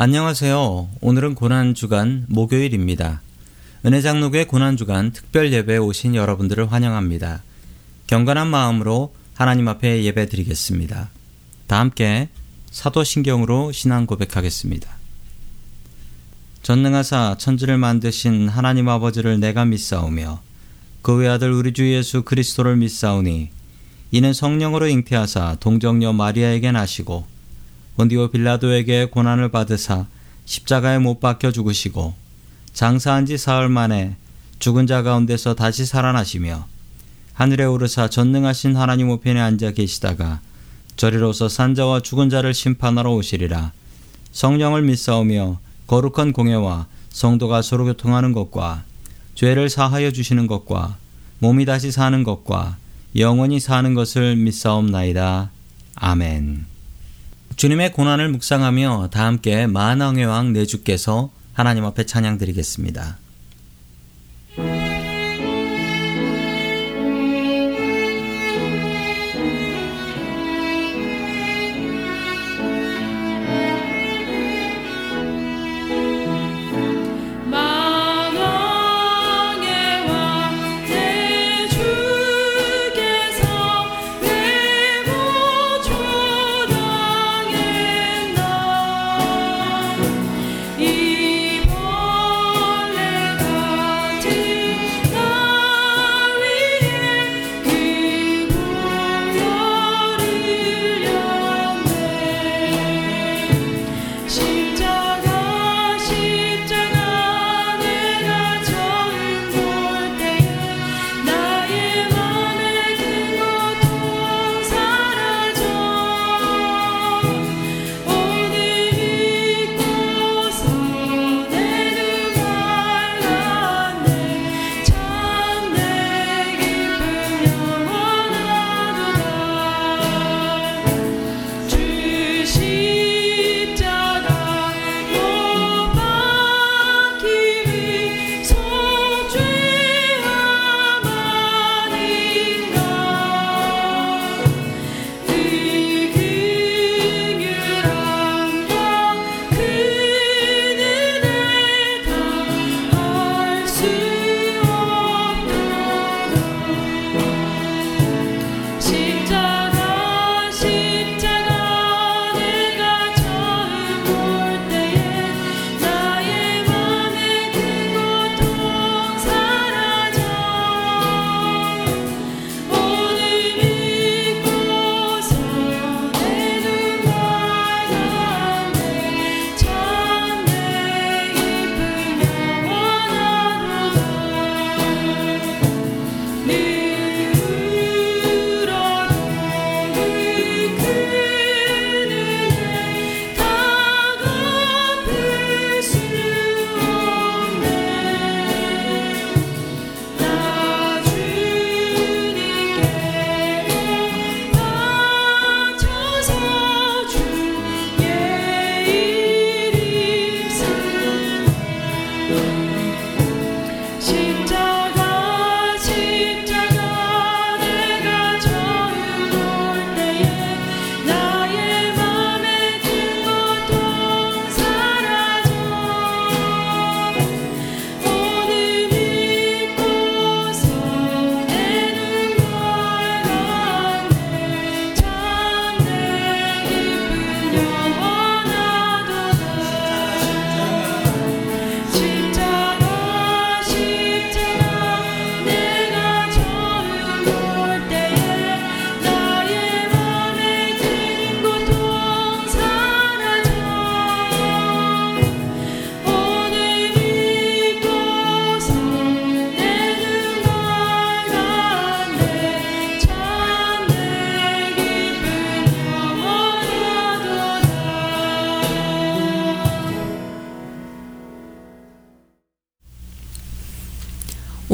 안녕하세요. 오늘은 고난주간 목요일입니다. 은혜장로교회 고난주간 특별 예배에 오신 여러분들을 환영합니다. 경건한 마음으로 하나님 앞에 예배 드리겠습니다. 다 함께 사도신경으로 신앙 고백하겠습니다. 전능하사 천지를 만드신 하나님 아버지를 내가 믿사오며 그 외아들 우리 주 예수 그리스도를 믿사오니 이는 성령으로 잉태하사 동정녀 마리아에게 나시고 본디오 빌라도에게 고난을 받으사 십자가에 못 박혀 죽으시고 장사한 지 사흘 만에 죽은 자 가운데서 다시 살아나시며 하늘에 오르사 전능하신 하나님 우편에 앉아 계시다가 저리로서 산자와 죽은 자를 심판하러 오시리라 성령을 믿사오며 거룩한 공예와 성도가 서로 교통하는 것과 죄를 사하여 주시는 것과 몸이 다시 사는 것과 영원히 사는 것을 믿사옵나이다. 아멘. 주님의 고난을 묵상하며 다 함께 만왕의 왕 내주께서 하나님 앞에 찬양 드리겠습니다.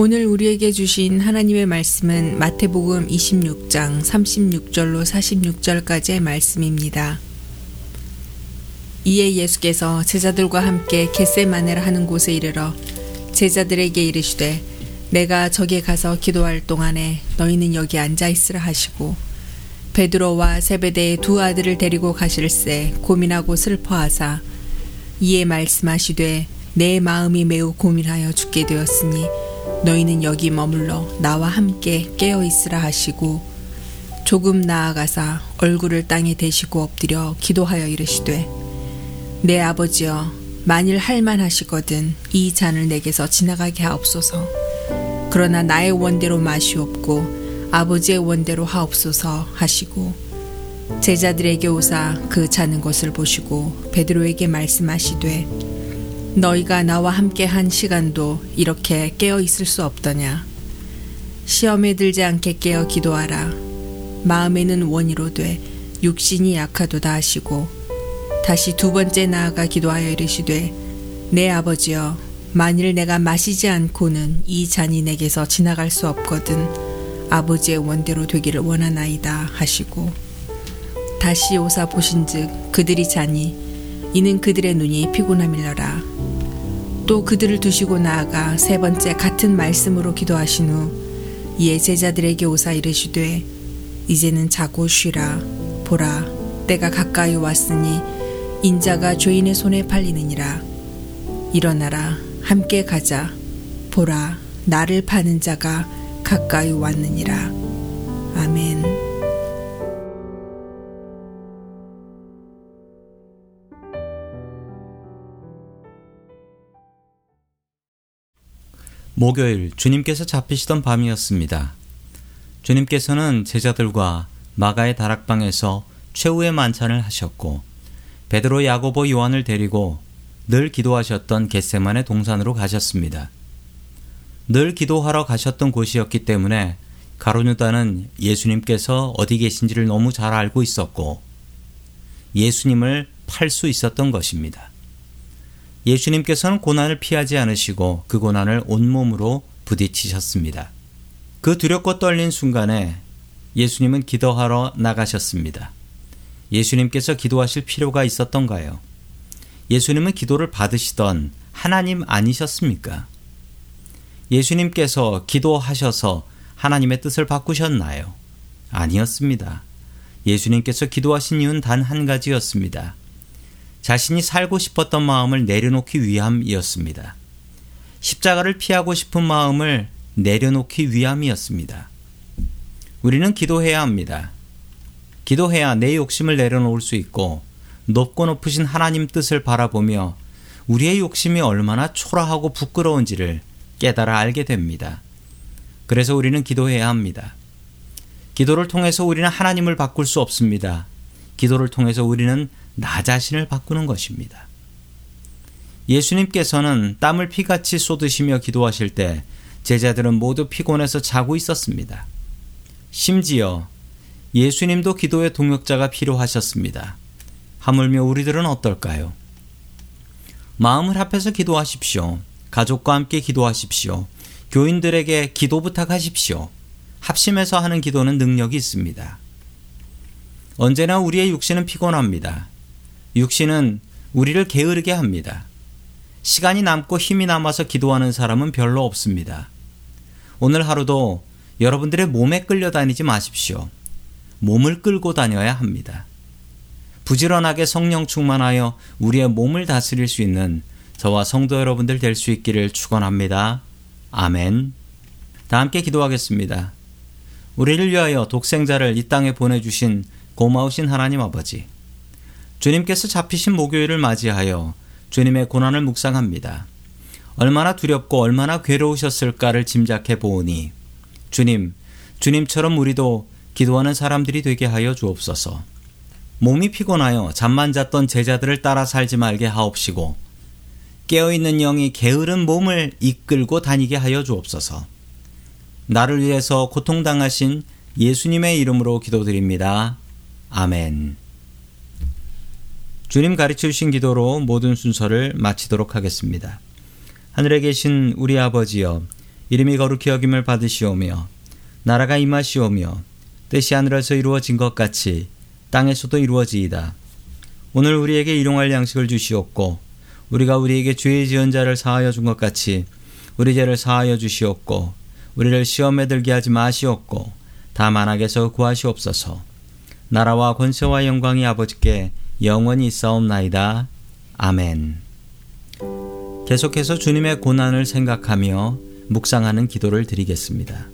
오늘 우리에게 주신 하나님의 말씀은 마태복음 26장 36절로 46절까지의 말씀입니다. 이에 예수께서 제자들과 함께 겟세마네라 하는 곳에 이르러 제자들에게 이르시되 내가 저기에 가서 기도할 동안에 너희는 여기 앉아 있으라 하시고 베드로와 세베대의 두 아들을 데리고 가실새 고민하고 슬퍼하사 이에 말씀하시되 내 마음이 매우 고민하여 죽게 되었으니 너희는 여기 머물러 나와 함께 깨어 있으라 하시고 조금 나아가사 얼굴을 땅에 대시고 엎드려 기도하여 이르시되 내 아버지여 만일 할만하시거든 이 잔을 내게서 지나가게 하옵소서. 그러나 나의 원대로 마시옵고 아버지의 원대로 하옵소서 하시고 제자들에게 오사 그 자는 것을 보시고 베드로에게 말씀하시되 너희가 나와 함께 한 시간도 이렇게 깨어 있을 수 없더냐? 시험에 들지 않게 깨어 기도하라. 마음에는 원이로 돼 육신이 약하도다 하시고 다시 두 번째 나아가 기도하여 이르시되 내 아버지여 만일 내가 마시지 않고는 이 잔이 내게서 지나갈 수 없거든 아버지의 원대로 되기를 원하나이다 하시고 다시 오사 보신즉 그들이 자니 이는 그들의 눈이 피곤함일러라 또 그들을 두시고 나아가 세 번째 같은 말씀으로 기도하신 후 이에 제자들에게 오사 이르시되 이제는 자고 쉬라 보라 때가 가까이 왔으니 인자가 죄인의 손에 팔리느니라 일어나라 함께 가자 보라 나를 파는 자가 가까이 왔느니라 아멘. 목요일 주님께서 잡히시던 밤이었습니다. 주님께서는 제자들과 마가의 다락방에서 최후의 만찬을 하셨고 베드로 야고보 요한을 데리고 늘 기도하셨던 겟세만의 동산으로 가셨습니다. 늘 기도하러 가셨던 곳이었기 때문에 가로뉴다는 예수님께서 어디 계신지를 너무 잘 알고 있었고 예수님을 팔 수 있었던 것입니다. 예수님께서는 고난을 피하지 않으시고 그 고난을 온몸으로 부딪히셨습니다. 그 두렵고 떨린 순간에 예수님은 기도하러 나가셨습니다. 예수님께서 기도하실 필요가 있었던가요? 예수님은 기도를 받으시던 하나님 아니셨습니까? 예수님께서 기도하셔서 하나님의 뜻을 바꾸셨나요? 아니었습니다. 예수님께서 기도하신 이유는 단 한 가지였습니다. 자신이 살고 싶었던 마음을 내려놓기 위함이었습니다. 십자가를 피하고 싶은 마음을 내려놓기 위함이었습니다. 우리는 기도해야 합니다. 기도해야 내 욕심을 내려놓을 수 있고 높고 높으신 하나님 뜻을 바라보며 우리의 욕심이 얼마나 초라하고 부끄러운지를 깨달아 알게 됩니다. 그래서 우리는 기도해야 합니다. 기도를 통해서 우리는 하나님을 바꿀 수 없습니다. 기도를 통해서 우리는 나 자신을 바꾸는 것입니다. 예수님께서는 땀을 피같이 쏟으시며 기도하실 때 제자들은 모두 피곤해서 자고 있었습니다. 심지어 예수님도 기도의 동역자가 필요하셨습니다. 하물며 우리들은 어떨까요? 마음을 합해서 기도하십시오. 가족과 함께 기도하십시오. 교인들에게 기도 부탁하십시오. 합심해서 하는 기도는 능력이 있습니다. 언제나 우리의 육신은 피곤합니다. 육신은 우리를 게으르게 합니다. 시간이 남고 힘이 남아서 기도하는 사람은 별로 없습니다. 오늘 하루도 여러분들의 몸에 끌려다니지 마십시오. 몸을 끌고 다녀야 합니다. 부지런하게 성령 충만하여 우리의 몸을 다스릴 수 있는 저와 성도 여러분들 될 수 있기를 축원합니다. 아멘. 다 함께 기도하겠습니다. 우리를 위하여 독생자를 이 땅에 보내 주신 고마우신 하나님 아버지. 주님께서 잡히신 목요일을 맞이하여 주님의 고난을 묵상합니다. 얼마나 두렵고 얼마나 괴로우셨을까를 짐작해 보오니 주님, 주님처럼 우리도 기도하는 사람들이 되게 하여 주옵소서. 몸이 피곤하여 잠만 잤던 제자들을 따라 살지 말게 하옵시고 깨어있는 영이 게으른 몸을 이끌고 다니게 하여 주옵소서. 나를 위해서 고통당하신 예수님의 이름으로 기도드립니다. 아멘. 주님 가르쳐 주신 기도로 모든 순서를 마치도록 하겠습니다. 하늘에 계신 우리 아버지여 이름이 거룩히 여김을 받으시오며 나라가 임하시오며 뜻이 하늘에서 이루어진 것 같이 땅에서도 이루어지이다. 오늘 우리에게 일용할 양식을 주시옵고 우리가 우리에게 죄의 지은 자를 사하여 준 것 같이 우리 죄를 사하여 주시옵고 우리를 시험에 들게 하지 마시옵고 다만 악에서 구하시옵소서. 나라와 권세와 영광이 아버지께 영원히 있사옵나이다. 아멘. 계속해서 주님의 고난을 생각하며 묵상하는 기도를 드리겠습니다.